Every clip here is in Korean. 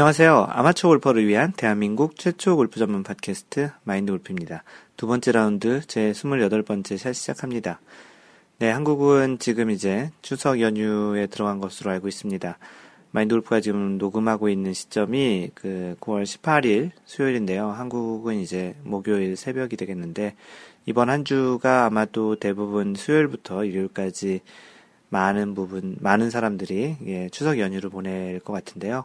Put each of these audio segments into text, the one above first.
안녕하세요. 아마추어 골퍼를 위한 대한민국 최초 골프 전문 팟캐스트 마인드 골프입니다. 두 번째 라운드 제 28번째 샷 시작합니다. 네, 한국은 지금 이제 추석 연휴에 들어간 것으로 알고 있습니다. 마인드 골프가 지금 녹음하고 있는 시점이 그 9월 18일 수요일인데요. 한국은 이제 목요일 새벽이 되겠는데 이번 한 주가 아마도 대부분 수요일부터 일요일까지 많은 부분, 많은 사람들이 예, 추석 연휴를 보낼 것 같은데요.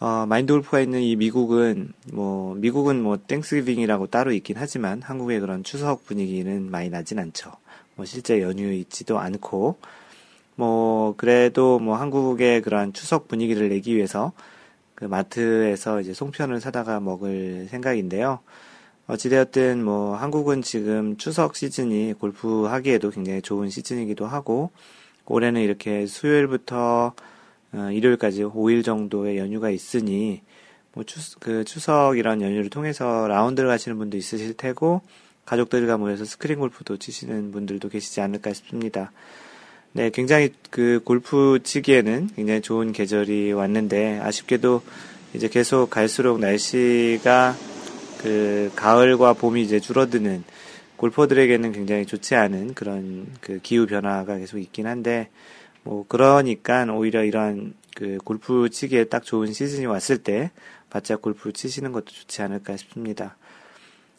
어, 마인드 골프가 있는 이 미국은, 뭐, 미국은 뭐, 땡스기빙이라고 따로 있긴 하지만, 한국의 그런 추석 분위기는 많이 나진 않죠. 뭐, 실제 연휴 있지도 않고, 뭐, 그래도 뭐, 한국의 그런 추석 분위기를 내기 위해서, 그 마트에서 이제 송편을 사다가 먹을 생각인데요. 어찌되었든 뭐, 한국은 지금 추석 시즌이 골프 하기에도 굉장히 좋은 시즌이기도 하고, 올해는 이렇게 수요일부터 어, 일요일까지 5일 정도의 연휴가 있으니 뭐 추, 그 추석 이런 연휴를 통해서 라운드를 가시는 분도 있으실 테고 가족들과 모여서 스크린 골프도 치시는 분들도 계시지 않을까 싶습니다. 네, 굉장히 그 골프 치기에는 굉장히 좋은 계절이 왔는데 아쉽게도 이제 계속 갈수록 날씨가 그 가을과 봄이 이제 줄어드는 골퍼들에게는 굉장히 좋지 않은 그런 그 기후 변화가 계속 있긴 한데 뭐 그러니까 오히려 이런 그 골프 치기에 딱 좋은 시즌이 왔을 때 바짝 골프 치시는 것도 좋지 않을까 싶습니다.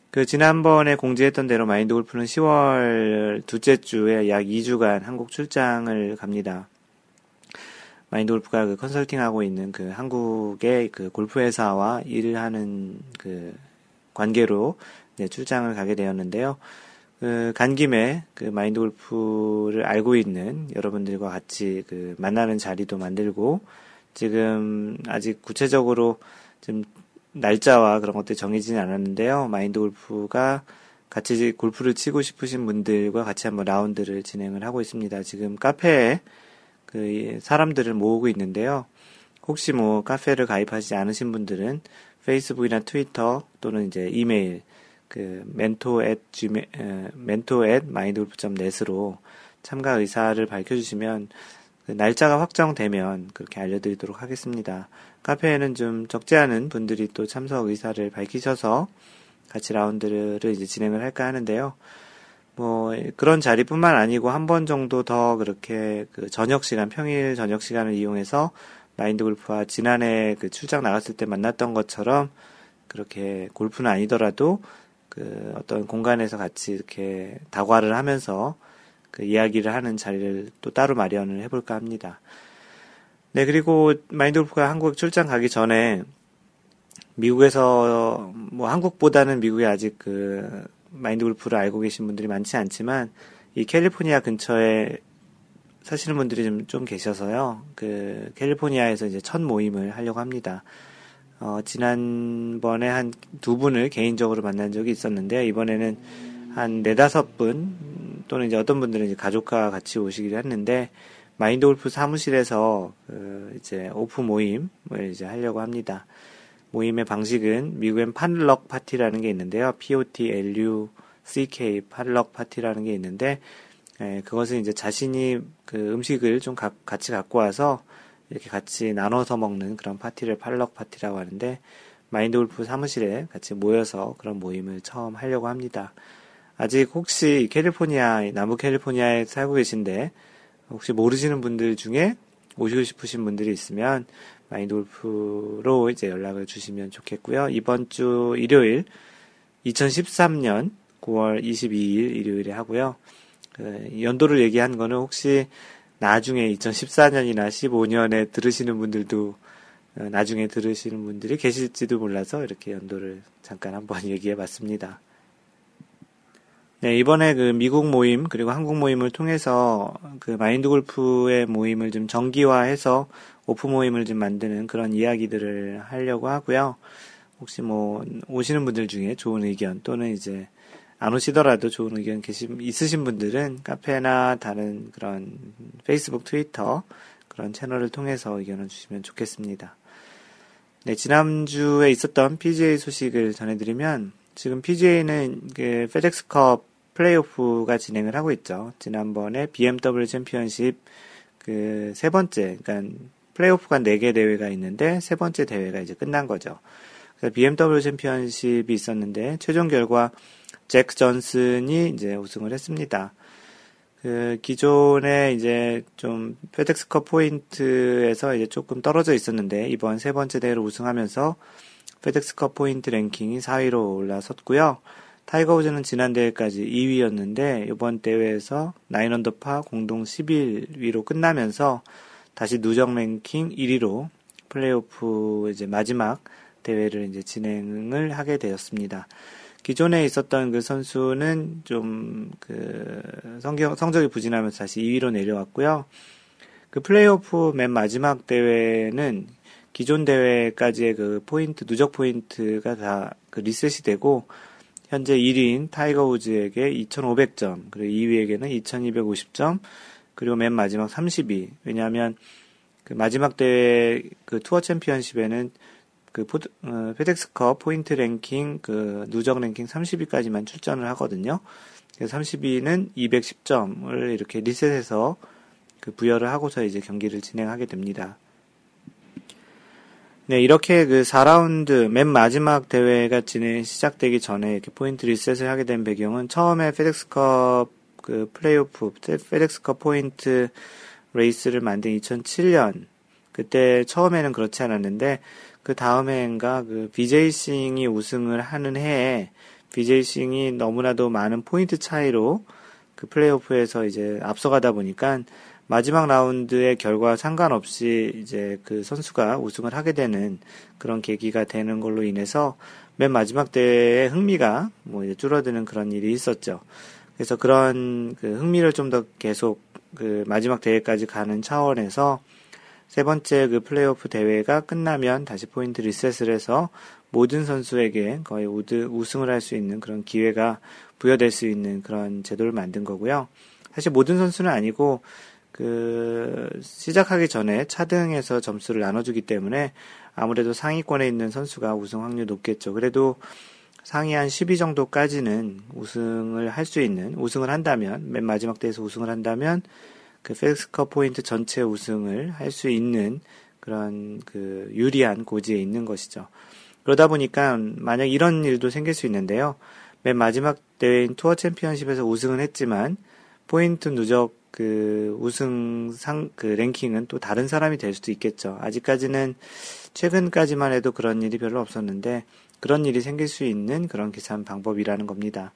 그 지난번에 공지했던 대로 마인드 골프는 10월 둘째 주에 약 2주간 한국 출장을 갑니다. 마인드 골프가 그 컨설팅하고 있는 그 한국의 그 골프 회사와 일을 하는 그 관계로 출장을 가게 되었는데요. 그, 간 김에 그 마인드 골프를 알고 있는 여러분들과 같이 그 만나는 자리도 만들고 지금 아직 구체적으로 좀 날짜와 그런 것들이 정해지진 않았는데요. 마인드 골프가 같이 골프를 치고 싶으신 분들과 같이 한번 라운드를 진행을 하고 있습니다. 지금 카페에 그 사람들을 모으고 있는데요. 혹시 뭐 카페를 가입하지 않으신 분들은 페이스북이나 트위터 또는 이제 이메일 그 멘토 앳 gmail 멘토 앳 마인드골프.net으로 참가 의사를 밝혀주시면 그 날짜가 확정되면 그렇게 알려드리도록 하겠습니다. 카페에는 좀 적지 않은 분들이 또 참석 의사를 밝히셔서 같이 라운드를 이제 진행을 할까 하는데요. 뭐 그런 자리뿐만 아니고 한 번 정도 더 그렇게 그 저녁 시간 평일 저녁 시간을 이용해서 마인드 골프와 지난해 그 출장 나갔을 때 만났던 것처럼 그렇게 골프는 아니더라도 그 어떤 공간에서 같이 이렇게 다과를 하면서 그 이야기를 하는 자리를 또 따로 마련을 해볼까 합니다. 네, 그리고 마인드 골프가 한국 출장 가기 전에 미국에서 뭐 한국보다는 미국에 아직 그 마인드 골프를 알고 계신 분들이 많지 않지만 이 캘리포니아 근처에 사시는 분들이 좀, 좀 계셔서요. 그 캘리포니아에서 이제 첫 모임을 하려고 합니다. 어, 지난번에 한 두 분을 개인적으로 만난 적이 있었는데, 이번에는 한 네다섯 분, 또는 이제 어떤 분들은 이제 가족과 같이 오시기로 했는데, 마인드 골프 사무실에서, 그, 이제 오프 모임을 이제 하려고 합니다. 모임의 방식은 미국엔 potluck 파티라는 게 있는데요. P-O-T-L-U-C-K, potluck 파티라는 게 있는데, 예, 그것은 이제 자신이 그 음식을 좀 가, 같이 갖고 와서 이렇게 같이 나눠서 먹는 그런 파티를 팔럭 파티라고 하는데 마인드 골프 사무실에 같이 모여서 그런 모임을 처음 하려고 합니다. 아직 혹시 캘리포니아, 남부 캘리포니아에 살고 계신데 혹시 모르시는 분들 중에 오시고 싶으신 분들이 있으면 마인드 골프로 이제 연락을 주시면 좋겠고요. 이번 주 일요일 2013년 9월 22일 일요일에 하고요. 그 연도를 얘기한 거는 혹시 나중에 2014년이나 15년에 들으시는 분들도 어, 나중에 들으시는 분들이 계실지도 몰라서 이렇게 연도를 잠깐 한번 얘기해 봤습니다. 네, 이번에 그 미국 모임 그리고 한국 모임을 통해서 그 마인드 골프의 모임을 좀 정기화해서 오프 모임을 좀 만드는 그런 이야기들을 하려고 하고요. 혹시 뭐 오시는 분들 중에 좋은 의견 또는 이제 안 오시더라도 좋은 의견 계시, 있으신 분들은 카페나 다른 그런 페이스북, 트위터 그런 채널을 통해서 의견을 주시면 좋겠습니다. 네, 지난주에 있었던 PGA 소식을 전해드리면 지금 PGA는 그 페덱스컵 플레이오프가 진행을 하고 있죠. 지난번에 BMW 챔피언십 그 세 번째, 그러니까 플레이오프가 4개 대회가 있는데 세 번째 대회가 이제 끝난 거죠. 그래서 BMW 챔피언십이 있었는데 최종 결과 잭 존슨이 이제 우승을 했습니다. 그 기존에 이제 좀 페덱스컵 포인트에서 이제 조금 떨어져 있었는데 이번 세 번째 대회를 우승하면서 페덱스컵 포인트 랭킹이 4위로 올라섰고요. 타이거 우즈는 지난 대회까지 2위였는데 이번 대회에서 9언더파 공동 11위로 끝나면서 다시 누적 랭킹 1위로 플레이오프 이제 마지막 대회를 이제 진행을 하게 되었습니다. 기존에 있었던 그 선수는 좀 그 성격, 성적이 부진하면서 다시 2위로 내려왔고요. 그 플레이오프 맨 마지막 대회는 기존 대회까지의 그 포인트, 누적 포인트가 다 그 리셋이 되고, 현재 1위인 타이거 우즈에게 2,500점, 그리고 2위에게는 2,250점, 그리고 맨 마지막 30위. 왜냐하면 그 마지막 대회 그 투어 챔피언십에는 그 포드, 어, 페덱스컵 포인트 랭킹 그 누적 랭킹 30위까지만 출전을 하거든요. 그래서 30위는 210점을 이렇게 리셋해서 그 부여를 하고서 이제 경기를 진행하게 됩니다. 네, 이렇게 그 4라운드 맨 마지막 대회가 진행 시작되기 전에 이렇게 포인트 리셋을 하게 된 배경은 처음에 페덱스컵 그 플레이오프 페덱스컵 포인트 레이스를 만든 2007년 그때 처음에는 그렇지 않았는데 그 다음 해인가 그 비제이 싱이 우승을 하는 해에 비제이 싱이 너무나도 많은 포인트 차이로 그 플레이오프에서 이제 앞서가다 보니까 마지막 라운드의 결과 상관없이 이제 그 선수가 우승을 하게 되는 그런 계기가 되는 걸로 인해서 맨 마지막 대회의 흥미가 뭐 이제 줄어드는 그런 일이 있었죠. 그래서 그런 그 흥미를 좀 더 계속 그 마지막 대회까지 가는 차원에서 세 번째 그 플레이오프 대회가 끝나면 다시 포인트 리셋을 해서 모든 선수에게 거의 우드, 우승을 할 수 있는 그런 기회가 부여될 수 있는 그런 제도를 만든 거고요. 사실 모든 선수는 아니고 그 시작하기 전에 차등에서 점수를 나눠주기 때문에 아무래도 상위권에 있는 선수가 우승 확률 높겠죠. 그래도 상위 한 10위 정도까지는 우승을 할 수 있는 우승을 한다면 맨 마지막 대회에서 우승을 한다면 그 페덱스컵 포인트 전체 우승을 할 수 있는 그런 그 유리한 고지에 있는 것이죠. 그러다 보니까 만약 이런 일도 생길 수 있는데요. 맨 마지막 대회인 투어 챔피언십에서 우승은 했지만 포인트 누적 그 우승 상, 그 랭킹은 또 다른 사람이 될 수도 있겠죠. 아직까지는 최근까지만 해도 그런 일이 별로 없었는데 그런 일이 생길 수 있는 그런 계산 방법이라는 겁니다.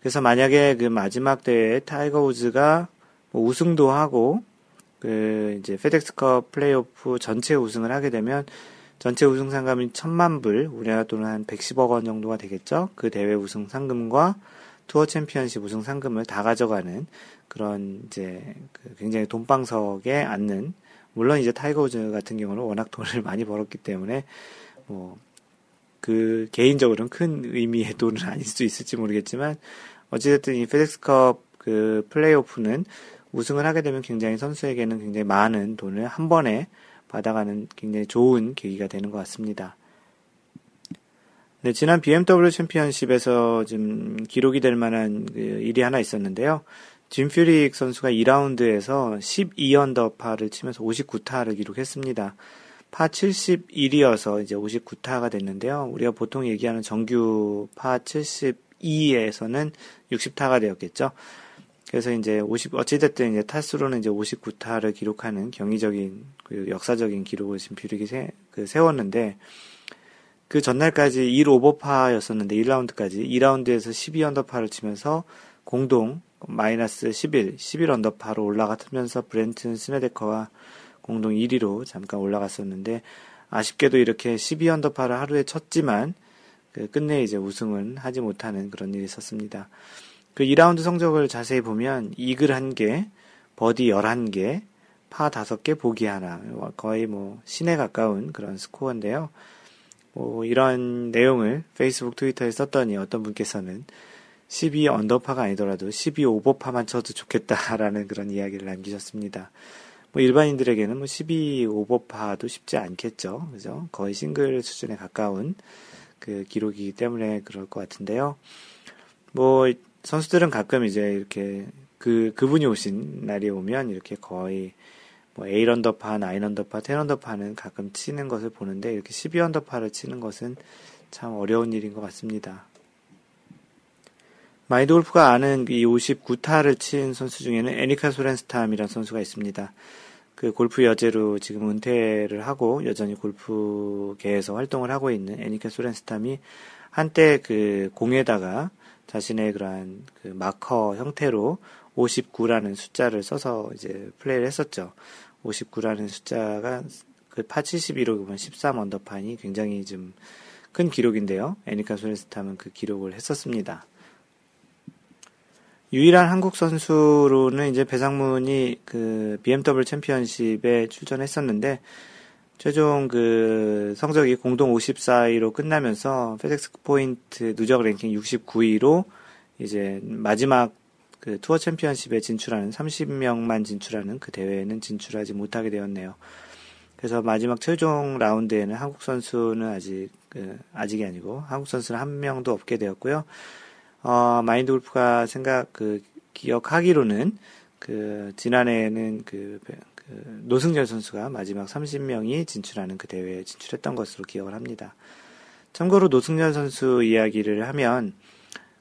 그래서 만약에 그 마지막 대회에 타이거 우즈가 뭐 우승도 하고 그 이제 페덱스컵 플레이오프 전체 우승을 하게 되면 전체 우승 상금이 천만 불, 우리나라 돈은 한 110억 원 정도가 되겠죠. 그 대회 우승 상금과 투어 챔피언십 우승 상금을 다 가져가는 그런 이제 그 굉장히 돈방석에 앉는 물론 이제 타이거 우즈 같은 경우는 워낙 돈을 많이 벌었기 때문에 뭐 그 개인적으로는 큰 의미의 돈은 아닐 수 있을지 모르겠지만 어찌됐든 이 페덱스컵 그 플레이오프는 우승을 하게 되면 굉장히 선수에게는 굉장히 많은 돈을 한 번에 받아가는 굉장히 좋은 계기가 되는 것 같습니다. 네, 지난 BMW 챔피언십에서 좀 기록이 될 만한 그 일이 하나 있었는데요. 짐 퓨릭 선수가 2라운드에서 12언더 파를 치면서 59타를 기록했습니다. 파 71이어서 이제 59타가 됐는데요. 우리가 보통 얘기하는 정규 파 72에서는 60타가 되었겠죠. 그래서 이제 50, 어찌됐든 이제 타수로는 이제 59타를 기록하는 경이적인, 그 역사적인 기록을 지금 퓨릭이 세, 그 세웠는데, 그 전날까지 1 오버파였었는데 1라운드까지 2라운드에서 12언더파를 치면서 공동 마이너스 11, 11언더파로 올라갔으면서 브랜트 스네데커와 공동 1위로 잠깐 올라갔었는데 아쉽게도 이렇게 12언더파를 하루에 쳤지만 그 끝내 이제 우승은 하지 못하는 그런 일이 있었습니다. 그 2라운드 성적을 자세히 보면 이글 1개, 버디 11개, 파 5개, 보기 하나. 거의 뭐 신에 가까운 그런 스코어인데요. 뭐 이런 내용을 페이스북, 트위터에 썼더니 어떤 분께서는 12 언더파가 아니더라도 12 오버파만 쳐도 좋겠다라는 그런 이야기를 남기셨습니다. 뭐 일반인들에게는 뭐 12 오버파도 쉽지 않겠죠. 그죠? 거의 싱글 수준에 가까운 그 기록이기 때문에 그럴 것 같은데요. 뭐 선수들은 가끔 이제 이렇게 그, 그분이 오신 날이 오면 이렇게 거의 뭐 8언더파, 9언더파, 10언더파는 가끔 치는 것을 보는데 이렇게 12언더파를 치는 것은 참 어려운 일인 것 같습니다. 마인드 골프가 아는 이 59타를 친 선수 중에는 애니카 소렌스탐이라는 선수가 있습니다. 그 골프 여제로 지금 은퇴를 하고 여전히 골프계에서 활동을 하고 있는 애니카 소렌스탐이 한때 그 공에다가 자신의 그러한 그 마커 형태로 59라는 숫자를 써서 이제 플레이를 했었죠. 59라는 숫자가 그 파 71로 보면 13 언더파니 굉장히 좀 큰 기록인데요. 애니카 소렌스탐은 그 기록을 했었습니다. 유일한 한국 선수로는 이제 배상문이 그 BMW 챔피언십에 출전했었는데 최종 그 성적이 공동 54위로 끝나면서 페덱스 포인트 누적 랭킹 69위로 이제 마지막 그 투어 챔피언십에 진출하는 30명만 진출하는 그 대회에는 진출하지 못하게 되었네요. 그래서 마지막 최종 라운드에는 한국 선수는 아직 그 아직이 아니고 한국 선수는 한 명도 없게 되었고요. 어, 마인드 골프가 생각 그 기억하기로는 그 지난해에는 그, 그 노승열 선수가 마지막 30명이 진출하는 그 대회에 진출했던 것으로 기억을 합니다. 참고로 노승열 선수 이야기를 하면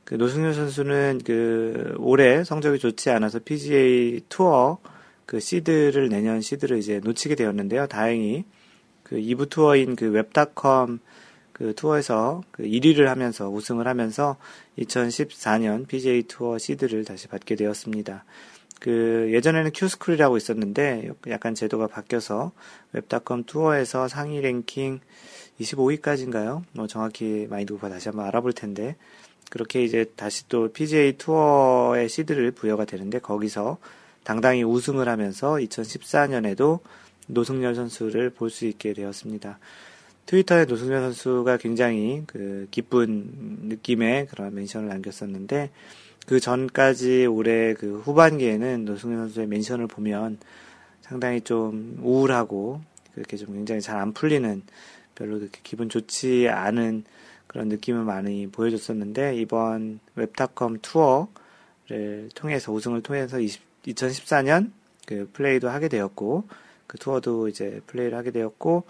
그 노승열 선수는 그 올해 성적이 좋지 않아서 PGA 투어 그 시드를 내년 시드를 이제 놓치게 되었는데요. 다행히 그 2부 투어인 그 웹닷컴 그 투어에서 그 1위를 하면서 우승을 하면서 2014년 PGA 투어 시드를 다시 받게 되었습니다. 그 예전에는 큐스쿨이라고 있었는데 약간 제도가 바뀌어서 웹닷컴 투어에서 상위 랭킹 25위까지인가요? 뭐 정확히 마인드골프가 다시 한번 알아볼 텐데 그렇게 이제 다시 또 PGA 투어의 시드를 부여가 되는데 거기서 당당히 우승을 하면서 2014년에도 노승열 선수를 볼 수 있게 되었습니다. 트위터에 노승열 선수가 굉장히 그 기쁜 느낌의 그런 멘션을 남겼었는데 그 전까지 올해 그 후반기에는 노승열 선수의 멘션을 보면 상당히 좀 우울하고 그렇게 좀 굉장히 잘 안 풀리는 별로 그렇게 기분 좋지 않은 그런 느낌을 많이 보여줬었는데 이번 웹닷컴 투어를 통해서 우승을 통해서 20, 2014년 그 플레이도 하게 되었고 그 투어도 이제 플레이를 하게 되었고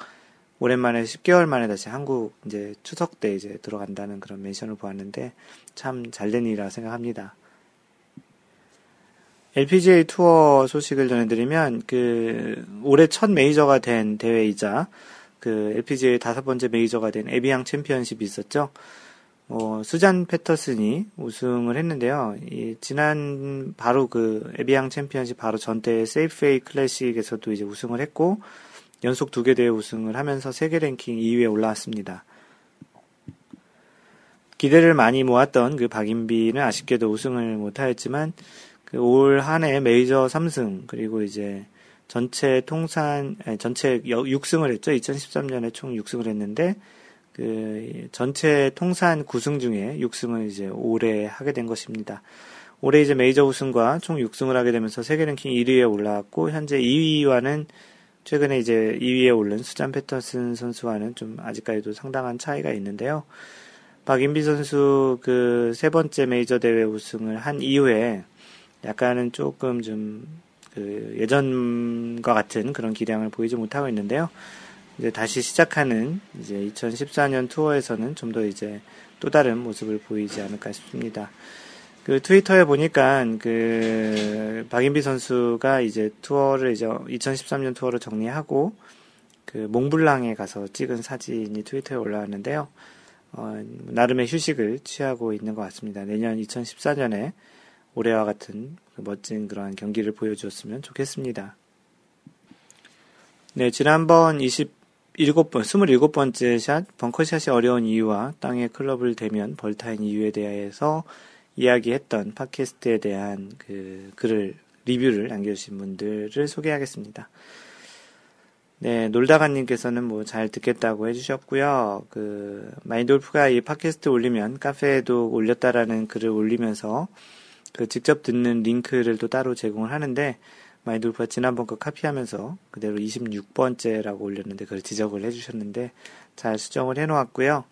오랜만에 10개월 만에 다시 한국 이제 추석 때 이제 들어간다는 그런 mention을 보았는데 참 잘된 일이라 생각합니다. LPGA 투어 소식을 전해드리면 그 올해 첫 메이저가 된 대회이자 그 LPGA 다섯 번째 메이저가 된 에비앙 챔피언십이 있었죠. 어, 수잔 페테르센이 우승을 했는데요. 이 지난 바로 그 에비앙 챔피언십 바로 전때 세이프웨이 클래식에서도 이제 우승을 했고 연속 두 개 대회 우승을 하면서 세계 랭킹 2위에 올라왔습니다. 기대를 많이 모았던 그 박인비는 아쉽게도 우승을 못하였지만 그 올 한해 메이저 3승 그리고 이제 전체 통산 전체 6승을 했죠. 2013년에 총 6승을 했는데 그 전체 통산 9승 중에 6승을 이제 올해 하게 된 것입니다. 올해 이제 메이저 우승과 총 6승을 하게 되면서 세계 랭킹 1위에 올라왔고 현재 2위와는 최근에 이제 2위에 오른 수잔 패터슨 선수와는 좀 아직까지도 상당한 차이가 있는데요. 박인비 선수 그 세 번째 메이저 대회 우승을 한 이후에 약간은 조금 좀 그 예전과 같은 그런 기량을 보이지 못하고 있는데요. 이제 다시 시작하는 이제 2014년 투어에서는 좀 더 이제 또 다른 모습을 보이지 않을까 싶습니다. 그 트위터에 보니까 그 박인비 선수가 이제 투어를 이제 2013년 투어를 정리하고 그 몽블랑에 가서 찍은 사진이 트위터에 올라왔는데요. 어, 나름의 휴식을 취하고 있는 것 같습니다. 내년 2014년에 올해와 같은 그 멋진 그러한 경기를 보여주었으면 좋겠습니다. 네, 지난번 27번, 27번째 샷, 벙커샷이 어려운 이유와 땅에 클럽을 대면 벌타인 이유에 대해서 이야기했던 팟캐스트에 대한 그 글을, 리뷰를 남겨주신 분들을 소개하겠습니다. 네, 놀다가님께서는 뭐 잘 듣겠다고 해주셨고요. 그, 마인돌프가 이 팟캐스트 올리면 카페에도 올렸다라는 글을 올리면서 그 직접 듣는 링크를 또 따로 제공을 하는데 마이돌프가 지난번 거 카피하면서 그대로 26번째라고 올렸는데 그걸 지적을 해주셨는데 잘 수정을 해놓았고요.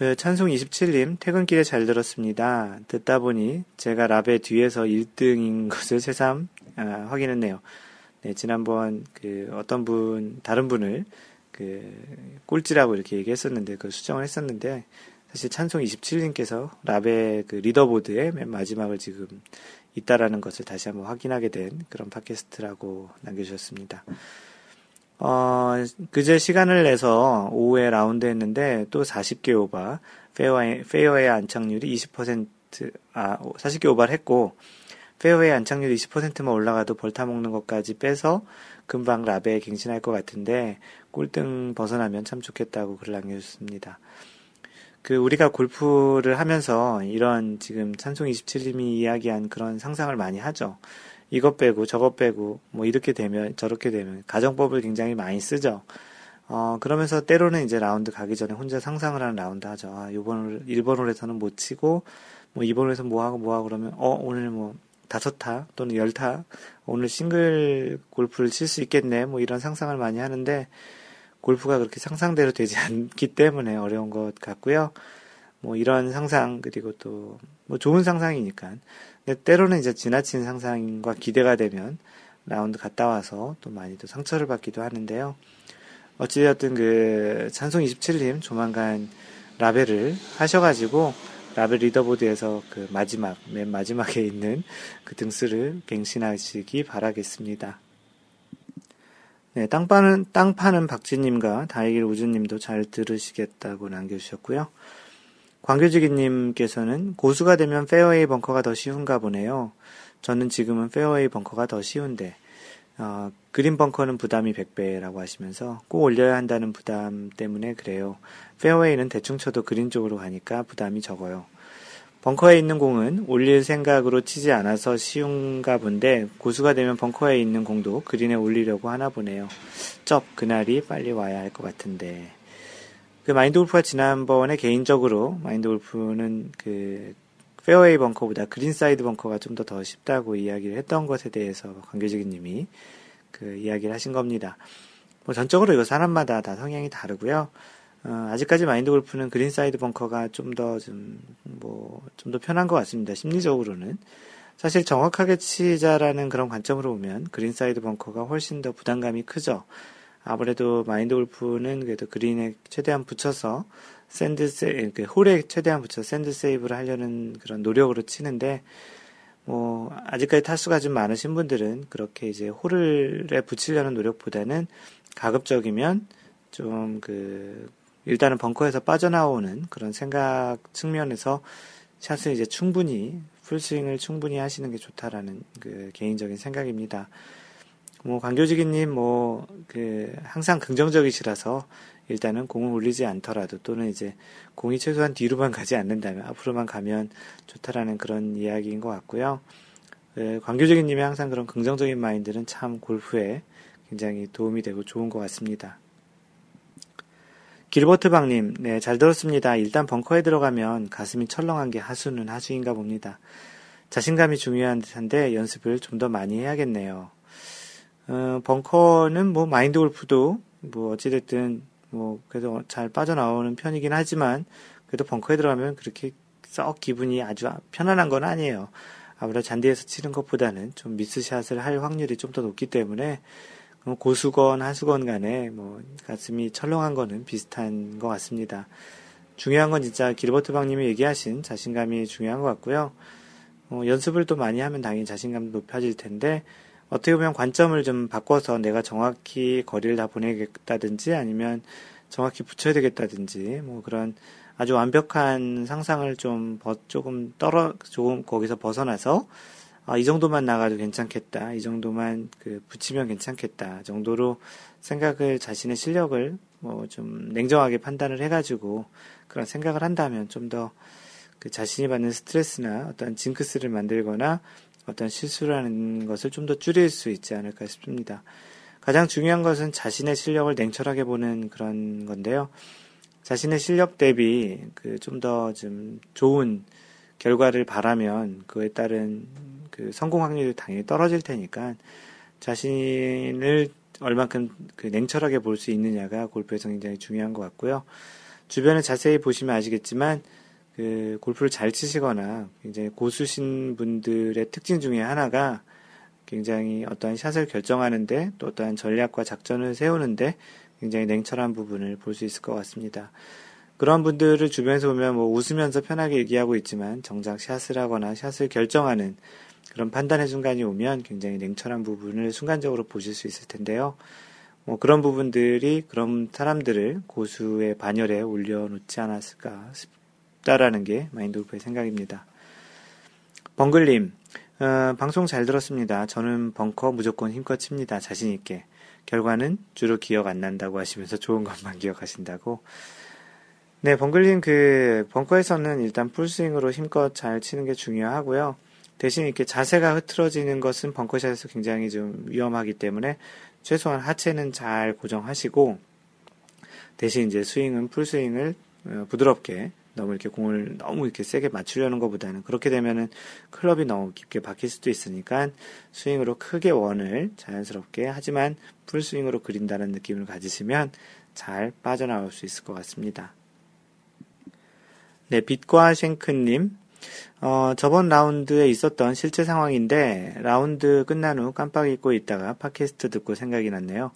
그 찬송 27님 퇴근길에 잘 들었습니다. 듣다 보니 제가 라베 뒤에서 1등인 것을 새삼 아, 확인했네요. 네, 지난번 그 어떤 분, 다른 분을 그 꼴찌라고 이렇게 얘기했었는데, 그 수정을 했었는데, 사실 찬송 27님께서 라베 그 leaderboard의 맨 마지막을 지금 있다라는 것을 다시 한번 확인하게 된 그런 팟캐스트라고 남겨주셨습니다. 어, 그제 시간을 내서 오후에 라운드 했는데 또 40개 오바, 페어웨이, 페어웨이 안착률이 20%, 아, 40개 오바를 했고, 페어웨이 안착률 20%만 올라가도 벌타 먹는 것까지 빼서 금방 라베에 갱신할 것 같은데 꼴등 벗어나면 참 좋겠다고 글을 남겨주셨습니다. 그 우리가 골프를 하면서 이런 지금 찬송 27님이 이야기한 그런 상상을 많이 하죠. 이것 빼고 저것 빼고 뭐 이렇게 되면 저렇게 되면 가정법을 굉장히 많이 쓰죠. 어, 그러면서 때로는 이제 라운드 가기 전에 혼자 상상을 하는 라운드 하죠. 아, 요번 1번 홀에서는 못 치고 뭐 2번 홀에서 뭐 하고 뭐 하고 그러면 어, 오늘 뭐 다섯 타 또는 열 타 오늘 싱글 골프를 칠 수 있겠네 뭐 이런 상상을 많이 하는데 골프가 그렇게 상상대로 되지 않기 때문에 어려운 것 같고요. 뭐 이런 상상 그리고 또 뭐 좋은 상상이니까 때로는 이제 지나친 상상과 기대가 되면 라운드 갔다 와서 또 많이 또 상처를 받기도 하는데요. 어찌되었든 그 찬송 27님 조만간 라베를 하셔가지고 라베 leaderboard에서 그 마지막, 맨 마지막에 있는 그 등수를 갱신하시기 바라겠습니다. 네, 땅 파는, 땅 파는 박지님과 다이길 우주님도 잘 들으시겠다고 남겨주셨고요. 광교지기님께서는 고수가 되면 페어웨이 벙커가 더 쉬운가 보네요. 저는 지금은 페어웨이 벙커가 더 쉬운데, 어, 그린 벙커는 부담이 100배라고 하시면서 꼭 올려야 한다는 부담 때문에 그래요. 페어웨이는 대충 쳐도 그린 쪽으로 가니까 부담이 적어요. 벙커에 있는 공은 올릴 생각으로 치지 않아서 쉬운가 본데 고수가 되면 벙커에 있는 공도 그린에 올리려고 하나 보네요. 쩝 그날이 빨리 와야 할 것 같은데 그 마인드 골프가 지난번에 개인적으로 마인드 골프는 그 페어웨이 벙커보다 그린 사이드 벙커가 좀 더 더 쉽다고 이야기를 했던 것에 대해서 광교지기님이 그 이야기를 하신 겁니다. 뭐 전적으로 이거 사람마다 다 성향이 다르고요. 어, 아직까지 마인드 골프는 그린 사이드 벙커가 좀 더 좀 뭐 좀 더 편한 것 같습니다. 심리적으로는 사실 정확하게 치자라는 그런 관점으로 보면 그린 사이드 벙커가 훨씬 더 부담감이 크죠. 아무래도 마인드 골프는 그래도 그린에 최대한 붙여서 sand sa, 그 홀에 최대한 붙여 sand save를 하려는 그런 노력으로 치는데 뭐 아직까지 타수가 좀 많으신 분들은 그렇게 이제 홀에 붙이려는 노력보다는 가급적이면 좀 그 일단은 벙커에서 빠져나오는 그런 생각 측면에서 샷을 이제 충분히 풀스윙을 충분히 하시는 게 좋다라는 그 개인적인 생각입니다. 뭐 강교지기님 뭐 그 항상 긍정적이시라서 일단은 공을 올리지 않더라도 또는 이제 공이 최소한 뒤로만 가지 않는다면 앞으로만 가면 좋다라는 그런 이야기인 것 같고요. 그 광교적인님의 항상 그런 긍정적인 마인드는 참 골프에 굉장히 도움이 되고 좋은 것 같습니다. 길버트방님, 네, 잘 들었습니다. 일단 벙커에 들어가면 가슴이 철렁한 게 하수는 하수인가 봅니다. 자신감이 중요한 듯한데 연습을 좀 더 많이 해야겠네요. 어, 벙커는 뭐 마인드 골프도 뭐 어찌됐든 뭐 그래도 잘 빠져나오는 편이긴 하지만 그래도 벙커에 들어가면 그렇게 썩 기분이 아주 편안한 건 아니에요. 아무래도 잔디에서 치는 것보다는 좀 미스샷을 할 확률이 좀 더 높기 때문에 고수건 하수건 간에 뭐 가슴이 철렁한 거는 비슷한 것 같습니다. 중요한 건 진짜 길버트 박님이 얘기하신 자신감이 중요한 것 같고요. 어, 연습을 또 많이 하면 당연히 자신감도 높아질 텐데 어떻게 보면 관점을 좀 바꿔서 내가 정확히 거리를 다 보내겠다든지 아니면 정확히 붙여야 되겠다든지 뭐 그런 아주 완벽한 상상을 좀 조금 떨어 조금 거기서 벗어나서 아, 이 정도만 나가도 괜찮겠다. 이 정도만 그 붙이면 괜찮겠다. 정도로 생각을 자신의 실력을 뭐 좀 냉정하게 판단을 해가지고 그런 생각을 한다면 좀 더 그 자신이 받는 스트레스나 어떤 징크스를 만들거나 어떤 실수라는 것을 좀 더 줄일 수 있지 않을까 싶습니다. 가장 중요한 것은 자신의 실력을 냉철하게 보는 그런 건데요. 자신의 실력 대비 그 좀더좀 좋은 결과를 바라면 그에 따른 그 성공 확률이 당연히 떨어질 테니까 자신을 얼만큼 그 냉철하게 볼 수 있느냐가 골프에서 굉장히 중요한 것 같고요. 주변에 자세히 보시면 아시겠지만 그 골프를 잘 치시거나 굉장히 고수신 분들의 특징 중에 하나가 굉장히 어떠한 샷을 결정하는데 또 어떠한 전략과 작전을 세우는데 굉장히 냉철한 부분을 볼 수 있을 것 같습니다. 그런 분들을 주변에서 보면 뭐 웃으면서 편하게 얘기하고 있지만 정작 샷을 하거나 샷을 결정하는 그런 판단의 순간이 오면 굉장히 냉철한 부분을 순간적으로 보실 수 있을 텐데요. 뭐 그런 부분들이 그런 사람들을 고수의 반열에 올려놓지 않았을까 싶 다라는 게 마인드 골프의 생각입니다. 벙글님, 어, 방송 잘 들었습니다. 저는 벙커 무조건 힘껏 칩니다. 자신있게. 결과는 주로 기억 안 난다고 하시면서 좋은 것만 기억하신다고. 네, 벙글님 그 벙커에서는 일단 풀스윙으로 힘껏 잘 치는 게 중요하고요. 대신 이렇게 자세가 흐트러지는 것은 벙커샷에서 굉장히 좀 위험하기 때문에 최소한 하체는 잘 고정하시고 대신 이제 스윙은 풀스윙을 어, 부드럽게 너무 이렇게 공을 너무 이렇게 세게 맞추려는 것보다는 그렇게 되면은 클럽이 너무 깊게 박힐 수도 있으니까 스윙으로 크게 원을 자연스럽게 하지만 풀스윙으로 그린다는 느낌을 가지시면 잘 빠져나올 수 있을 것 같습니다. 네, 빛과 쉔크님. 어, 저번 라운드에 있었던 실제 상황인데, 라운드 끝난 후 깜빡 잊고 있다가 팟캐스트 듣고 생각이 났네요.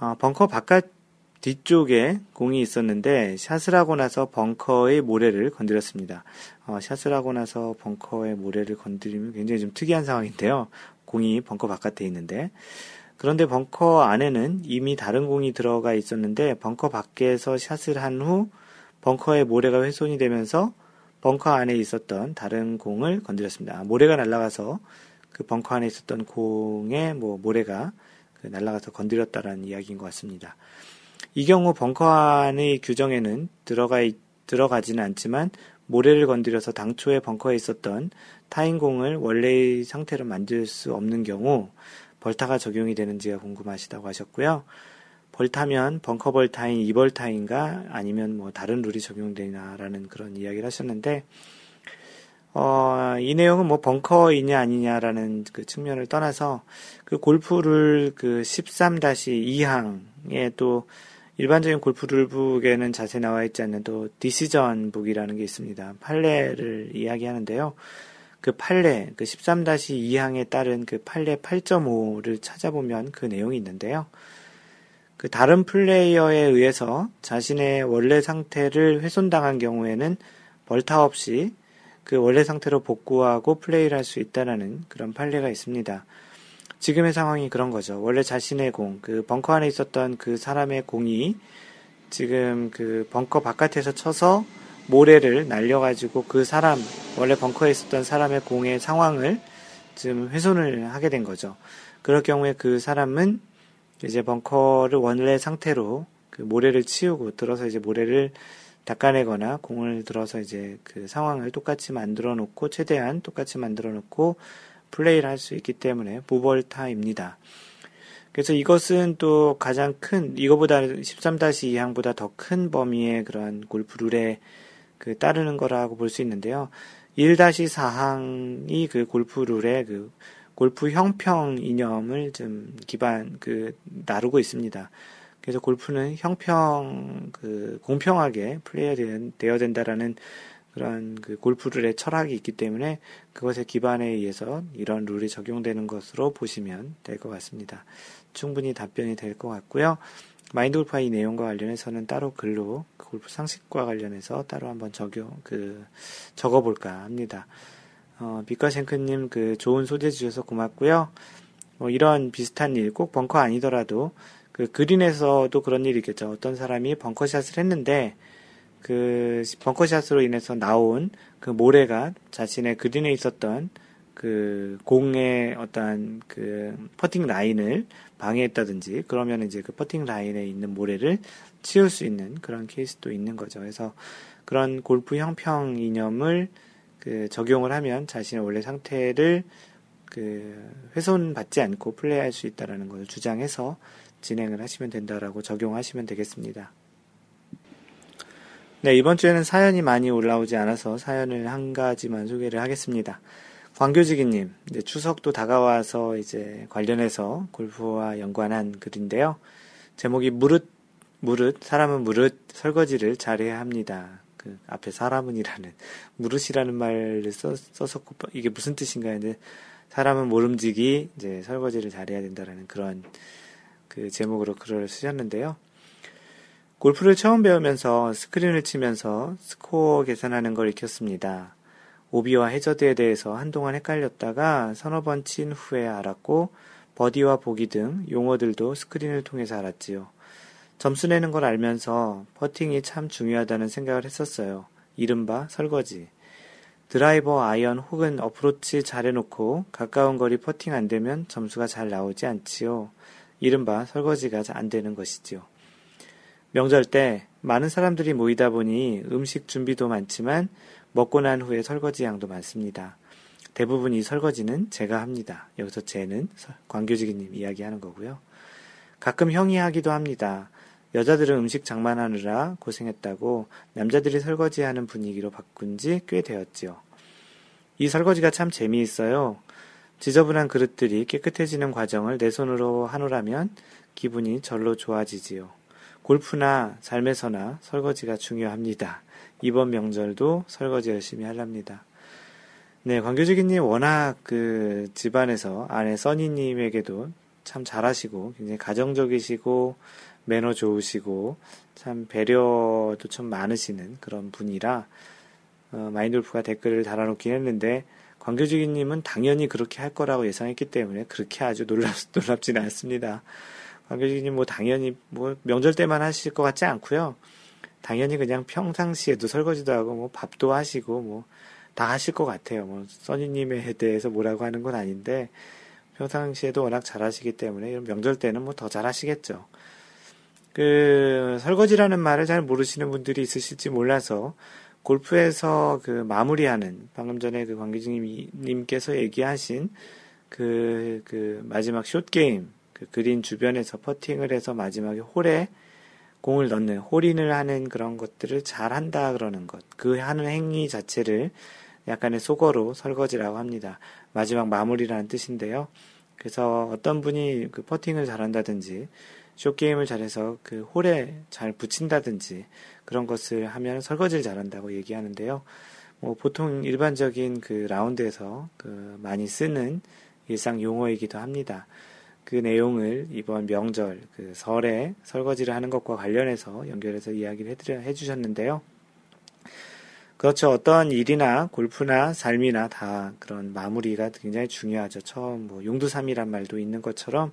어, 벙커 바깥 뒤쪽에 공이 있었는데 샷을 하고 나서 벙커의 모래를 건드렸습니다. 어, 샷을 하고 나서 벙커의 모래를 건드리면 굉장히 좀 특이한 상황인데요. 공이 벙커 바깥에 있는데 그런데 벙커 안에는 이미 다른 공이 들어가 있었는데 벙커 밖에서 샷을 한 후 벙커의 모래가 훼손이 되면서 벙커 안에 있었던 다른 공을 건드렸습니다. 모래가 날아가서 그 벙커 안에 있었던 공에 뭐 모래가 그 날아가서 건드렸다라는 이야기인 것 같습니다. 이 경우 벙커 안의 규정에는 들어가 들어가지는 않지만 모래를 건드려서 당초에 벙커에 있었던 타인공을 원래의 상태로 만들 수 없는 경우 벌타가 적용이 되는지가 궁금하시다고 하셨고요. 벌타면 벙커 벌타인 2벌타인가 아니면 뭐 다른 룰이 적용되나라는 그런 이야기를 하셨는데 어, 이 내용은 뭐 벙커이냐 아니냐라는 그 측면을 떠나서 그 골프를 그 13-2항에 또 일반적인 골프 룰북에는 자세히 나와 있지 않는 또 디시전 북이라는 게 있습니다. 판례를 이야기하는데요. 그 판례, 그 13-2항에 따른 그 판례 8.5를 찾아보면 그 내용이 있는데요. 그 다른 플레이어에 의해서 자신의 원래 상태를 훼손당한 경우에는 벌타 없이 그 원래 상태로 복구하고 플레이를 할 수 있다라는 그런 판례가 있습니다. 지금의 상황이 그런 거죠. 원래 자신의 공, 그 벙커 안에 있었던 그 사람의 공이 지금 그 벙커 바깥에서 쳐서 모래를 날려가지고 그 사람, 원래 벙커에 있었던 사람의 공의 상황을 지금 훼손을 하게 된 거죠. 그럴 경우에 그 사람은 이제 벙커를 원래 상태로 그 모래를 치우고 들어서 이제 모래를 닦아내거나 공을 들어서 이제 그 상황을 똑같이 만들어 놓고 최대한 똑같이 만들어 놓고 플레이를 할 수 있기 때문에 무벌타입니다. 그래서 이것은 또 가장 큰, 이거보다 13-2항보다 더 큰 범위의 그런 골프 룰에 그 따르는 거라고 볼 수 있는데요. 1-4항이 그 골프 룰의 그 골프 형평 이념을 좀 기반, 그, 나르고 있습니다. 그래서 골프는 형평, 그, 공평하게 플레이되어야 된다라는 그런 그 골프룰의 철학이 있기 때문에 그것의 기반에 의해서 이런 룰이 적용되는 것으로 보시면 될 것 같습니다. 충분히 답변이 될 것 같고요. 마인드 골프와 이 내용과 관련해서는 따로 글로 그 골프 상식과 관련해서 따로 한번 적용 그 적어볼까 합니다. 어, 비카생크님 그 좋은 소재 주셔서 고맙고요. 뭐 이런 비슷한 일 꼭 벙커 아니더라도 그 그린에서도 그런 일이 있겠죠. 어떤 사람이 벙커샷을 했는데 그 벙커샷으로 인해서 나온 그 모래가 자신의 그린에 있었던 그 공의 어떠한 그 퍼팅 라인을 방해했다든지 그러면 이제 그 퍼팅 라인에 있는 모래를 치울 수 있는 그런 케이스도 있는 거죠. 그래서 그런 골프 형평 이념을 그 적용을 하면 자신의 원래 상태를 그 훼손받지 않고 플레이할 수 있다라는 것을 주장해서 진행을 하시면 된다라고 적용하시면 되겠습니다. 네, 이번 주에는 사연이 많이 올라오지 않아서 사연을 한 가지만 소개를 하겠습니다. 광교지기님, 이제 추석도 다가와서 이제 관련해서 골프와 연관한 글인데요. 제목이 무릇, 무릇, 사람은 무릇 설거지를 잘해야 합니다. 그 앞에 사람은이라는, 무릇이라는 말을 써, 써서 이게 무슨 뜻인가 했는데, 사람은 모름지기 이제 설거지를 잘해야 된다라는 그런 그 제목으로 글을 쓰셨는데요. 골프를 처음 배우면서 스크린을 치면서 스코어 계산하는 걸 익혔습니다. 오비와 해저드에 대해서 한동안 헷갈렸다가 서너 번 친 후에 알았고 버디와 보기 등 용어들도 스크린을 통해서 알았지요. 점수 내는 걸 알면서 퍼팅이 참 중요하다는 생각을 했었어요. 이른바 설거지. 드라이버, 아이언 혹은 어프로치 잘 해놓고 가까운 거리 퍼팅 안 되면 점수가 잘 나오지 않지요. 이른바 설거지가 안 되는 것이지요. 명절 때 많은 사람들이 모이다 보니 음식 준비도 많지만 먹고 난 후에 설거지 양도 많습니다. 대부분 이 설거지는 제가 합니다. 여기서 저는 광교지기님 이야기하는 거고요. 가끔 형이 하기도 합니다. 여자들은 음식 장만하느라 고생했다고 남자들이 설거지하는 분위기로 바꾼 지 꽤 되었지요. 이 설거지가 참 재미있어요. 지저분한 그릇들이 깨끗해지는 과정을 내 손으로 하노라면 기분이 절로 좋아지지요. 골프나 삶에서나 설거지가 중요합니다. 이번 명절도 설거지 열심히 하랍니다. 네, 광교지기님 워낙 그 집안에서 아내 써니님에게도 참 잘하시고 굉장히 가정적이시고 매너 좋으시고 참 배려도 참 많으시는 그런 분이라 어, 마인돌프가 댓글을 달아놓긴 했는데 광교지기님은 당연히 그렇게 할 거라고 예상했기 때문에 그렇게 아주 놀랍, 놀랍지는 않습니다. 관계주님 뭐 당연히 뭐 명절 때만 하실 것 같지 않고요. 당연히 그냥 평상시에도 설거지도 하고 뭐 밥도 하시고 뭐 다 하실 것 같아요. 뭐 써니님에 대해서 뭐라고 하는 건 아닌데 평상시에도 워낙 잘하시기 때문에 명절 때는 뭐 더 잘하시겠죠. 그 설거지라는 말을 잘 모르시는 분들이 있으실지 몰라서 골프에서 그 마무리하는 방금 전에 그 관계주님께서 얘기하신 그, 그 마지막 숏 게임 그 그린 주변에서 퍼팅을 해서 마지막에 홀에 공을 넣는 홀인을 하는 그런 것들을 잘 한다 그러는 것. 그 하는 행위 자체를 약간의 속어로 설거지라고 합니다. 마지막 마무리라는 뜻인데요. 그래서 어떤 분이 그 퍼팅을 잘한다든지 쇼게임을 잘해서 그 홀에 잘 붙인다든지 그런 것을 하면 설거지를 잘한다고 얘기하는데요. 뭐 보통 일반적인 그 라운드에서 그 많이 쓰는 일상 용어이기도 합니다. 그 내용을 이번 명절 그 설에 설거지를 하는 것과 관련해서 연결해서 이야기를 해드려 해주셨는데요. 그렇죠. 어떤 일이나 골프나 삶이나 다 그런 마무리가 굉장히 중요하죠. 처음 뭐 용두사미란 말도 있는 것처럼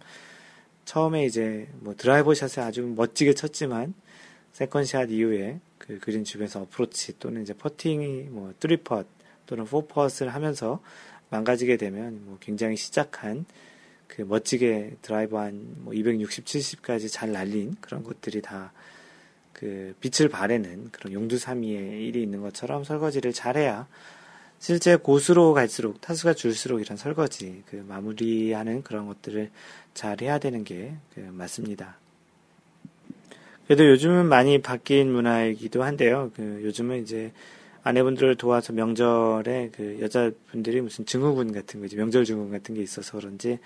처음에 이제 뭐 드라이버 샷을 아주 멋지게 쳤지만 second shot 이후에 그 그린 주변에서 어프로치 또는 이제 퍼팅이 뭐 three putt 또는 four putts를 하면서 망가지게 되면 뭐 굉장히 시작한 그 멋지게 드라이브 한 뭐 260, 70까지 잘 날린 그런 것들이 다 그 빛을 발하는 그런 용두삼이의 일이 있는 것처럼 설거지를 잘해야 실제 고수로 갈수록 타수가 줄수록 이런 설거지 그 마무리하는 그런 것들을 잘 해야 되는 게 그 맞습니다. 그래도 요즘은 많이 바뀐 문화이기도 한데요. 그 요즘은 이제 아내분들을 도와서 명절에 그 여자분들이 무슨 증후군 같은 거지 명절 증후군 같은 게 있어서 그런지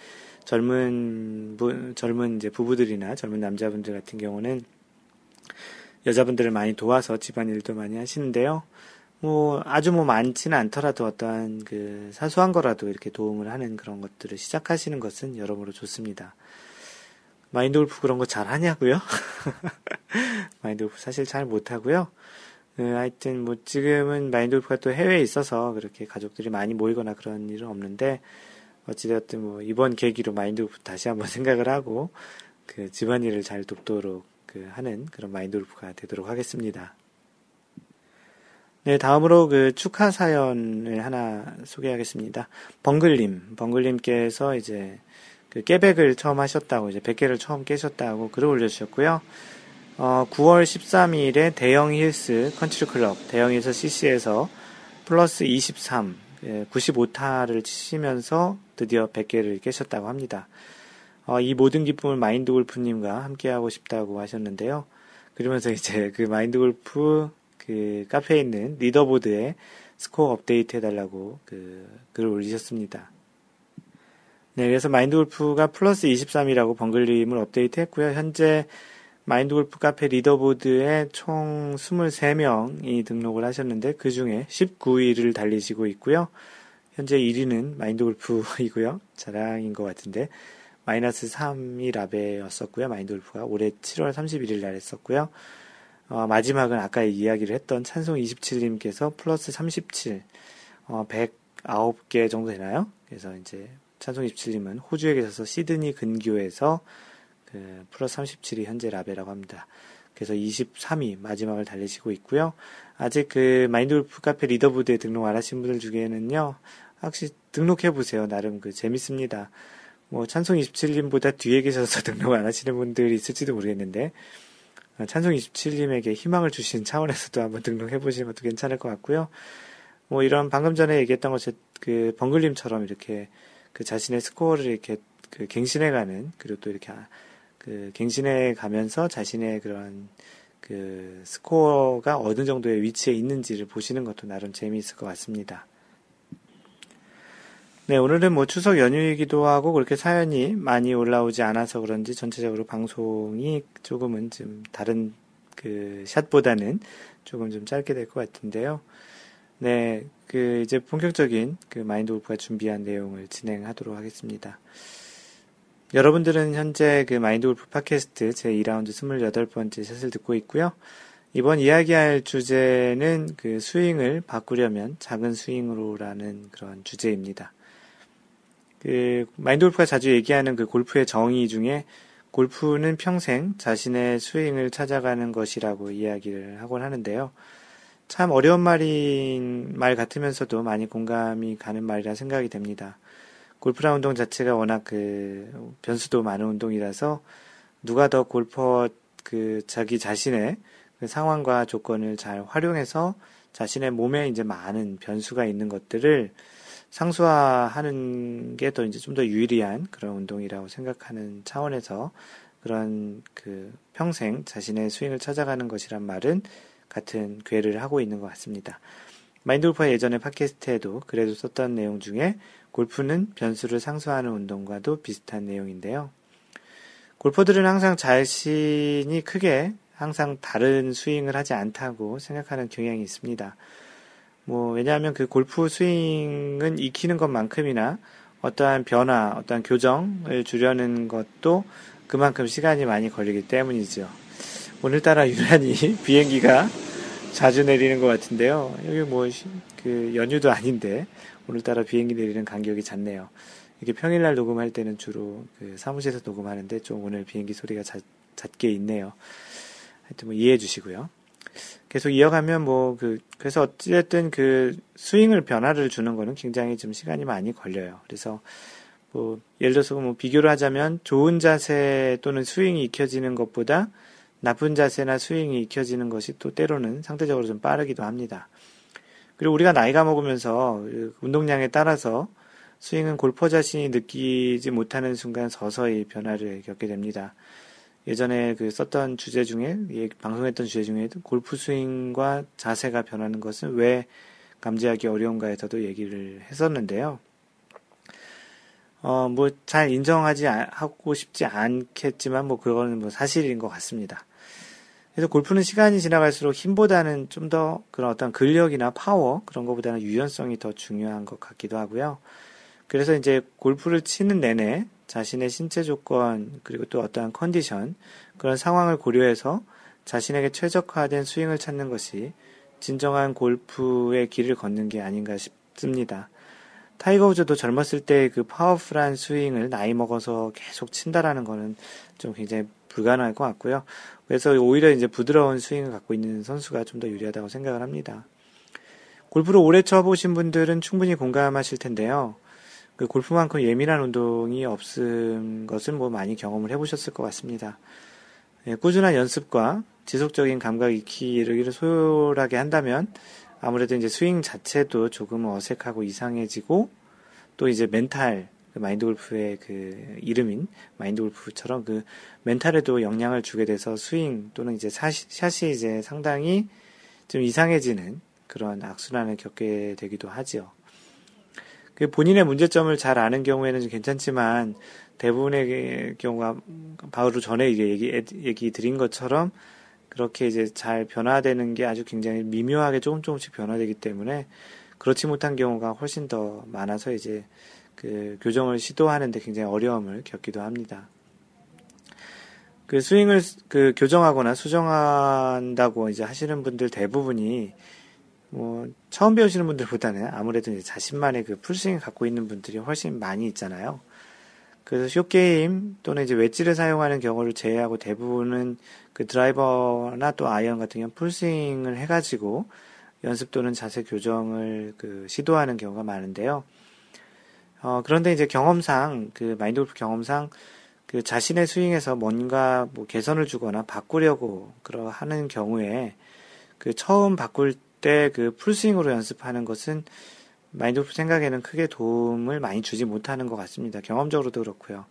젊은 부, 젊은 이제 부부들이나 젊은 남자분들 같은 경우는 여자분들을 많이 도와서 집안일도 많이 하시는데요. 뭐 아주 뭐 많지는 않더라도 어떠한 그 사소한 거라도 이렇게 도움을 하는 그런 것들을 시작하시는 것은 여러모로 좋습니다. 마인드 골프 그런 거 잘 하냐고요? 마인드 골프 사실 잘 못하고요. 그 하여튼 뭐 지금은 마인돌프가 또 해외에 있어서 그렇게 가족들이 많이 모이거나 그런 일은 없는데 어찌되었든 뭐 이번 계기로 마인돌프 다시 한번 생각을 하고 그 집안일을 잘 돕도록 그 하는 그런 마인드 골프가 되도록 하겠습니다. 네, 다음으로 그 축하 사연을 하나 소개하겠습니다. 벙글님, 벙글님께서 이제 그 깨백을 처음 하셨다고 이제 100개를 처음 깨셨다고 글을 올려주셨고요. 어, 9월 13일에 대형 힐스 컨트리 클럽 대형 힐스 CC에서 플러스 23, 예, 95타를 치시면서 드디어 100개를 깨셨다고 합니다. 어, 이 모든 기쁨을 마인드 골프님과 함께하고 싶다고 하셨는데요. 그러면서 이제 그 마인드 골프 그 카페에 있는 leaderboard에 스코어 업데이트 해달라고 그 글을 올리셨습니다. 네, 그래서 마인드 골프가 플러스 23이라고 벙글님을 업데이트 했고요. 현재 마인드 골프 카페 leaderboard에 총 23명이 등록을 하셨는데 그 중에 19위를 달리시고 있고요. 현재 1위는 마인드 골프이고요. 자랑인 것 같은데 마이너스 3이 라베였었고요. 마인드 골프가 올해 7월 31일 날 했었고요. 어, 마지막은 아까 이야기를 했던 찬송 27님께서 플러스 37, 어, 109개 정도 되나요? 그래서 이제 찬송 27님은 호주에 계셔서 시드니 근교에서 그 플러스 37이 현재 라베라고 합니다. 그래서 23위 마지막을 달리시고 있고요. 아직 그 마인드 골프 카페 리더보드에 등록 안 하신 분들 중에는요. 확실히 등록해 보세요. 나름 그 재밌습니다. 뭐 찬송 27님보다 뒤에 계셔서 등록 안 하시는 분들이 있을지도 모르겠는데 어, 찬송 27님에게 희망을 주신 차원에서도 한번 등록해 보시면 또 괜찮을 것 같고요. 뭐 이런 방금 전에 얘기했던 것처럼 그 벙글님처럼 이렇게 그 자신의 스코어를 이렇게 그 갱신해가는 그리고 또 이렇게 그 갱신해 가면서 자신의 그런 그 스코어가 어느 정도의 위치에 있는지를 보시는 것도 나름 재미있을 것 같습니다. 네, 오늘은 뭐 추석 연휴이기도 하고 그렇게 사연이 많이 올라오지 않아서 그런지 전체적으로 방송이 조금은 좀 다른 그 샷보다는 조금 좀 짧게 될 것 같은데요. 네, 그 이제 본격적인 그 마인드 골프가 준비한 내용을 진행하도록 하겠습니다. 여러분들은 현재 그 마인드 골프 팟캐스트 제 2라운드 28번째 샷을 듣고 있고요. 이번 이야기할 주제는 그 스윙을 바꾸려면 작은 스윙으로라는 그런 주제입니다. 그 마인드 골프가 자주 얘기하는 그 골프의 정의 중에 골프는 평생 자신의 스윙을 찾아가는 것이라고 이야기를 하곤 하는데요. 참 어려운 말인 말 같으면서도 많이 공감이 가는 말이라 생각이 됩니다. 골프라 운동 자체가 워낙 그 변수도 많은 운동이라서 누가 더 골퍼 그 자기 자신의 그 상황과 조건을 잘 활용해서 자신의 몸에 이제 많은 변수가 있는 것들을 상수화하는 게 더 이제 좀 더 유리한 그런 운동이라고 생각하는 차원에서 그런 그 평생 자신의 스윙을 찾아가는 것이란 말은 같은 괴를 하고 있는 것 같습니다. 마인드 골프가 예전에 팟캐스트에도 그래도 썼던 내용 중에 골프는 변수를 상수하는 운동과도 비슷한 내용인데요. 골퍼들은 항상 자신이 크게 항상 다른 스윙을 하지 않다고 생각하는 경향이 있습니다. 뭐, 왜냐하면 그 골프 스윙은 익히는 것만큼이나 어떠한 변화, 어떠한 교정을 주려는 것도 그만큼 시간이 많이 걸리기 때문이죠. 오늘따라 유난히 비행기가 자주 내리는 것 같은데요. 여기 뭐, 그 연휴도 아닌데, 오늘따라 비행기 내리는 간격이 잦네요. 이게 평일날 녹음할 때는 주로 그 사무실에서 녹음하는데 좀 오늘 비행기 소리가 잦, 잦게 있네요. 하여튼 뭐 이해해 주시고요. 계속 이어가면 뭐 그 그래서 어찌됐든 그 스윙을 변화를 주는 거는 굉장히 좀 시간이 많이 걸려요. 그래서 뭐 예를 들어서 뭐 비교를 하자면 좋은 자세 또는 스윙이 익혀지는 것보다 나쁜 자세나 스윙이 익혀지는 것이 또 때로는 상대적으로 좀 빠르기도 합니다. 그리고 우리가 나이가 먹으면서 그 운동량에 따라서 스윙은 골퍼 자신이 느끼지 못하는 순간 서서히 변화를 겪게 됩니다. 예전에 그 썼던 주제 중에 예, 방송했던 주제 중에도 골프 스윙과 자세가 변하는 것은 왜 감지하기 어려운가에서도 얘기를 했었는데요. 어, 뭐, 잘 인정하지 하고 싶지 않겠지만, 뭐, 그거는 뭐 사실인 것 같습니다. 그래서 골프는 시간이 지나갈수록 힘보다는 좀 더 그런 어떤 근력이나 파워, 그런 것보다는 유연성이 더 중요한 것 같기도 하고요. 그래서 이제 골프를 치는 내내 자신의 신체 조건 그리고 또 어떠한 컨디션 그런 상황을 고려해서 자신에게 최적화된 스윙을 찾는 것이 진정한 골프의 길을 걷는 게 아닌가 싶습니다. 타이거 우즈도 젊었을 때 그 powerful한 스윙을 나이 먹어서 계속 친다라는 거는 좀 굉장히 불가능할 것 같고요. 그래서 오히려 이제 부드러운 스윙을 갖고 있는 선수가 좀 더 유리하다고 생각을 합니다. 골프를 오래 쳐보신 분들은 충분히 공감하실 텐데요. 그 골프만큼 예민한 운동이 없은 것을 뭐 많이 경험을 해보셨을 것 같습니다. 예, 꾸준한 연습과 지속적인 감각 익히기를 소홀하게 한다면 아무래도 이제 스윙 자체도 조금 어색하고 이상해지고 또 이제 멘탈 그 마인드 골프의 그 이름인 마인드 골프처럼 그 멘탈에도 영향을 주게 돼서 스윙 또는 이제 샷이 이제 상당히 좀 이상해지는 그런 악순환을 겪게 되기도 하지요. 그 본인의 문제점을 잘 아는 경우에는 좀 괜찮지만 대부분의 경우가 바로 전에 이게 얘기, 얘기 드린 것처럼 그렇게 이제 잘 변화되는 게 아주 굉장히 미묘하게 조금 조금씩 변화되기 때문에 그렇지 못한 경우가 훨씬 더 많아서 이제 그 교정을 시도하는데 굉장히 어려움을 겪기도 합니다. 그 스윙을 그 교정하거나 수정한다고 이제 하시는 분들 대부분이 뭐 처음 배우시는 분들보다는 아무래도 이제 자신만의 그 풀스윙을 갖고 있는 분들이 훨씬 많이 있잖아요. 그래서 short game 또는 이제 웨지를 사용하는 경우를 제외하고 대부분은 그 드라이버나 또 아이언 같은 경우 풀스윙을 해가지고 연습 또는 자세 교정을 그 시도하는 경우가 많은데요. 어, 그런데 이제 경험상, 그 마인드 골프 경험상 그 자신의 스윙에서 뭔가 뭐 개선을 주거나 바꾸려고 그러 하는 경우에 그 처음 바꿀 때 그 풀스윙으로 연습하는 것은 마인드 골프 생각에는 크게 도움을 많이 주지 못하는 것 같습니다. 경험적으로도 그렇고요.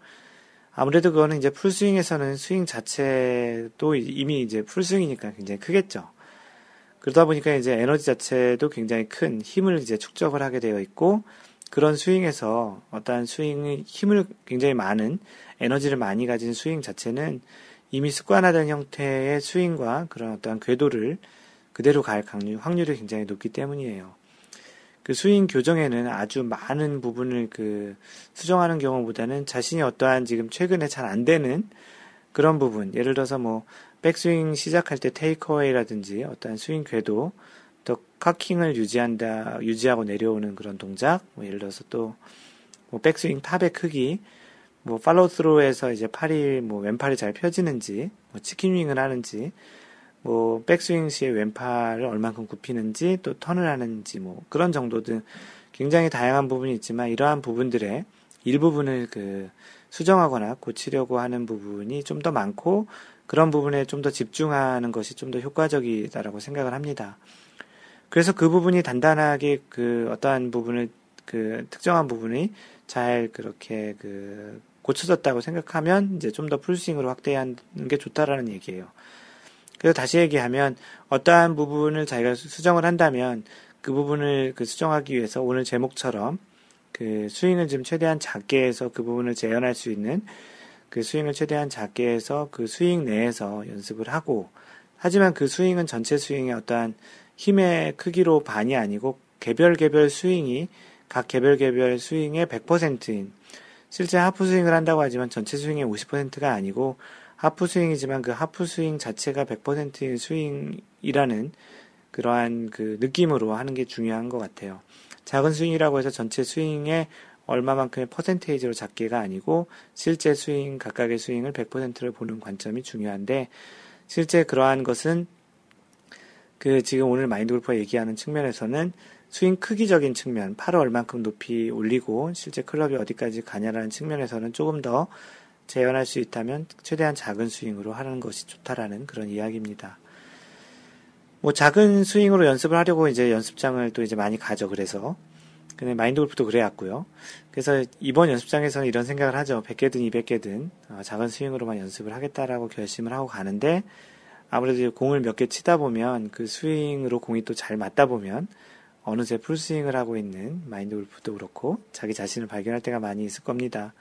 아무래도 그거는 이제 풀스윙에서는 스윙 자체도 이미 이제 풀스윙이니까 굉장히 크겠죠. 그러다 보니까 이제 에너지 자체도 굉장히 큰 힘을 이제 축적을 하게 되어 있고 그런 스윙에서 어떠한 스윙의 힘을 굉장히 많은 에너지를 많이 가진 스윙 자체는 이미 습관화된 형태의 스윙과 그런 어떠한 궤도를 그대로 갈 확률이 굉장히 높기 때문이에요. 그 스윙 교정에는 아주 많은 부분을 그 수정하는 경우보다는 자신이 어떠한 지금 최근에 잘 안 되는 그런 부분, 예를 들어서 뭐 백스윙 시작할 때 takeaway라든지 어떠한 스윙 궤도, 또 cocking을 유지한다, 유지하고 내려오는 그런 동작, 뭐 예를 들어서 또 뭐 백스윙 top의 크기, 뭐 follow through에서 이제 팔이 뭐 왼팔이 잘 펴지는지, 뭐 chicken wing을 하는지, 뭐 백스윙 시에 왼팔을 얼만큼 굽히는지 또 턴을 하는지 뭐 그런 정도 등 굉장히 다양한 부분이 있지만 이러한 부분들의 일부분을 그 수정하거나 고치려고 하는 부분이 좀 더 많고 그런 부분에 좀 더 집중하는 것이 좀 더 효과적이다라고 생각을 합니다. 그래서 그 부분이 단단하게 그 어떠한 부분을 그 특정한 부분이 잘 그렇게 그 고쳐졌다고 생각하면 이제 좀 더 풀스윙으로 확대하는 게 좋다라는 얘기예요. 그래서 다시 얘기하면 어떠한 부분을 자기가 수정을 한다면 그 부분을 그 수정하기 위해서 오늘 제목처럼 그 스윙을 좀 최대한 작게 해서 그 부분을 재현할 수 있는 그 스윙을 최대한 작게 해서 그 스윙 내에서 연습을 하고 하지만 그 스윙은 전체 스윙의 어떠한 힘의 크기로 반이 아니고 개별 개별 스윙이 각 개별 개별 스윙의 100%인 실제 하프 스윙을 한다고 하지만 전체 스윙의 50%가 아니고 하프 스윙이지만 그 하프 스윙 자체가 100%인 스윙이라는 그러한 그 느낌으로 하는 게 중요한 것 같아요. 작은 스윙이라고 해서 전체 스윙의 얼마만큼의 percentage로 잡기가 아니고 실제 스윙 각각의 스윙을 100%를 보는 관점이 중요한데 실제 그러한 것은 그 지금 오늘 마인드 골퍼 얘기하는 측면에서는 스윙 크기적인 측면, 팔을 얼만큼 높이 올리고 실제 클럽이 어디까지 가냐라는 측면에서는 조금 더 재현할 수 있다면 최대한 작은 스윙으로 하는 것이 좋다라는 그런 이야기입니다. 뭐 작은 스윙으로 연습을 하려고 이제 연습장을 또 이제 많이 가죠. 그래서 근데 마인드 골프도 그래왔고요. 그래서 이번 연습장에서는 이런 생각을 하죠. 100개든 200개든 어, 작은 스윙으로만 연습을 하겠다라고 결심을 하고 가는데 아무래도 공을 몇 개 치다 보면 그 스윙으로 공이 또 잘 맞다 보면 어느새 풀스윙을 하고 있는 마인드 골프도 그렇고 자기 자신을 발견할 때가 많이 있을 겁니다.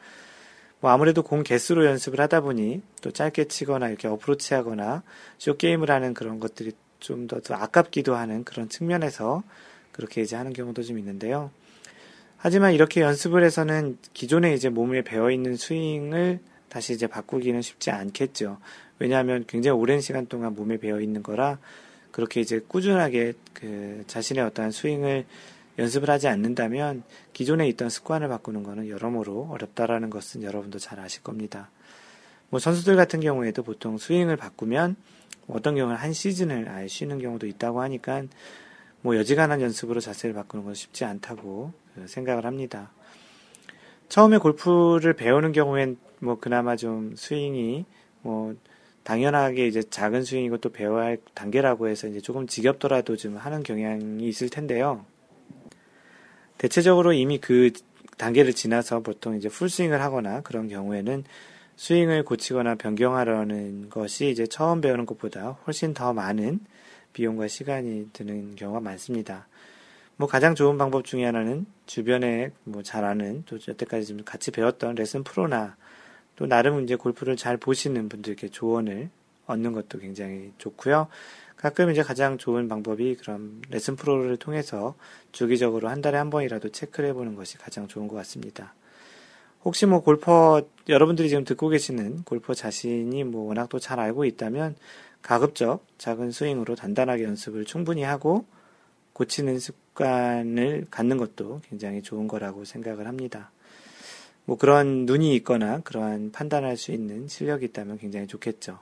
뭐 아무래도 공 개수로 연습을 하다 보니 또 짧게 치거나 이렇게 어프로치 하거나 쇼게임을 하는 그런 것들이 좀 더 아깝기도 하는 그런 측면에서 그렇게 이제 하는 경우도 좀 있는데요. 하지만 이렇게 연습을 해서는 기존에 이제 몸에 배어 있는 스윙을 다시 이제 바꾸기는 쉽지 않겠죠. 왜냐하면 굉장히 오랜 시간 동안 몸에 배어 있는 거라 그렇게 이제 꾸준하게 그 자신의 어떠한 스윙을 연습을 하지 않는다면 기존에 있던 습관을 바꾸는 것은 여러모로 어렵다라는 것은 여러분도 잘 아실 겁니다. 뭐 선수들 같은 경우에도 보통 스윙을 바꾸면 어떤 경우는 한 시즌을 아예 쉬는 경우도 있다고 하니까 뭐 여지간한 연습으로 자세를 바꾸는 건 쉽지 않다고 생각을 합니다. 처음에 골프를 배우는 경우엔 뭐 그나마 좀 스윙이 뭐 당연하게 이제 작은 스윙이고 또 배워야 할 단계라고 해서 이제 조금 지겹더라도 좀 하는 경향이 있을 텐데요. 대체적으로 이미 그 단계를 지나서 보통 이제 풀스윙을 하거나 그런 경우에는 스윙을 고치거나 변경하려는 것이 이제 처음 배우는 것보다 훨씬 더 많은 비용과 시간이 드는 경우가 많습니다. 뭐 가장 좋은 방법 중에 하나는 주변에 뭐 잘 아는 또 여태까지 좀 같이 배웠던 레슨 프로나 또 나름 이제 골프를 잘 보시는 분들께 조언을 얻는 것도 굉장히 좋고요. 가끔 이제 가장 좋은 방법이 그런 레슨 프로를 통해서 주기적으로 한 달에 한 번이라도 체크를 해보는 것이 가장 좋은 것 같습니다. 혹시 뭐 골퍼 여러분들이 지금 듣고 계시는 골퍼 자신이 뭐 워낙 또 잘 알고 있다면 가급적 작은 스윙으로 단단하게 연습을 충분히 하고 고치는 습관을 갖는 것도 굉장히 좋은 거라고 생각을 합니다. 뭐 그런 눈이 있거나 그러한 판단할 수 있는 실력이 있다면 굉장히 좋겠죠.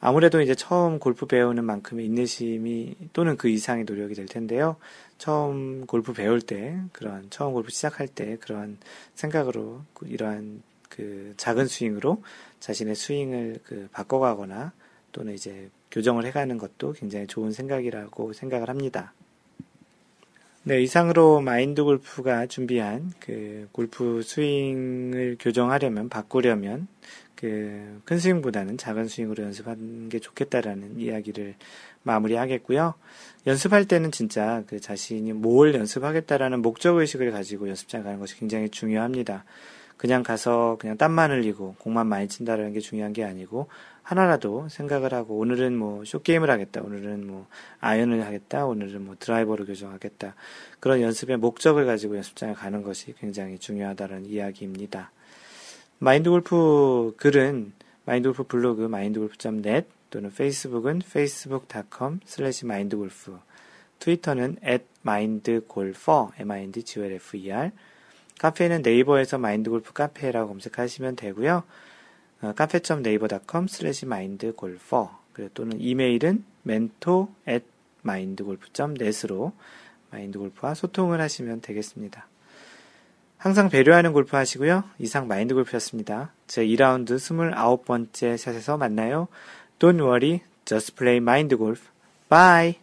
아무래도 이제 처음 골프 배우는 만큼의 인내심이 또는 그 이상의 노력이 될 텐데요. 처음 골프 배울 때, 그런 처음 골프 시작할 때 그런 생각으로 이러한 그 작은 스윙으로 자신의 스윙을 그 바꿔가거나 또는 이제 교정을 해가는 것도 굉장히 좋은 생각이라고 생각을 합니다. 네, 이상으로 마인드 골프가 준비한 그 골프 스윙을 교정하려면, 바꾸려면, 그 큰 스윙보다는 작은 스윙으로 연습하는 게 좋겠다라는 이야기를 마무리하겠고요. 연습할 때는 진짜 그 자신이 뭘 연습하겠다라는 목적의식을 가지고 연습장 가는 것이 굉장히 중요합니다. 그냥 가서 그냥 땀만 흘리고 공만 많이 친다라는 게 중요한 게 아니고 하나라도 생각을 하고 오늘은 뭐 쇼게임을 하겠다. 오늘은 뭐 아이언을 하겠다. 오늘은 뭐 드라이버를 교정하겠다. 그런 연습의 목적을 가지고 연습장에 가는 것이 굉장히 중요하다는 이야기입니다. 마인드 골프 글은 마인드 골프 블로그 mindgolf.net 또는 페이스북은 facebook.com slash mindgolf 트위터는 at mindgolfer m-i-n-d-g-o-l-f-e-r 카페는 네이버에서 마인드골프 카페라고 검색하시면 되고요. 어, cafe.naver.com slash mindgolfer 또는 이메일은 mentor at mindgolf.net으로 마인드골프와 소통을 하시면 되겠습니다. 항상 배려하는 골프 하시고요. 이상 마인드골프였습니다. 제 2라운드 29번째 샷에서 만나요. Don't worry, just play mind golf. Bye!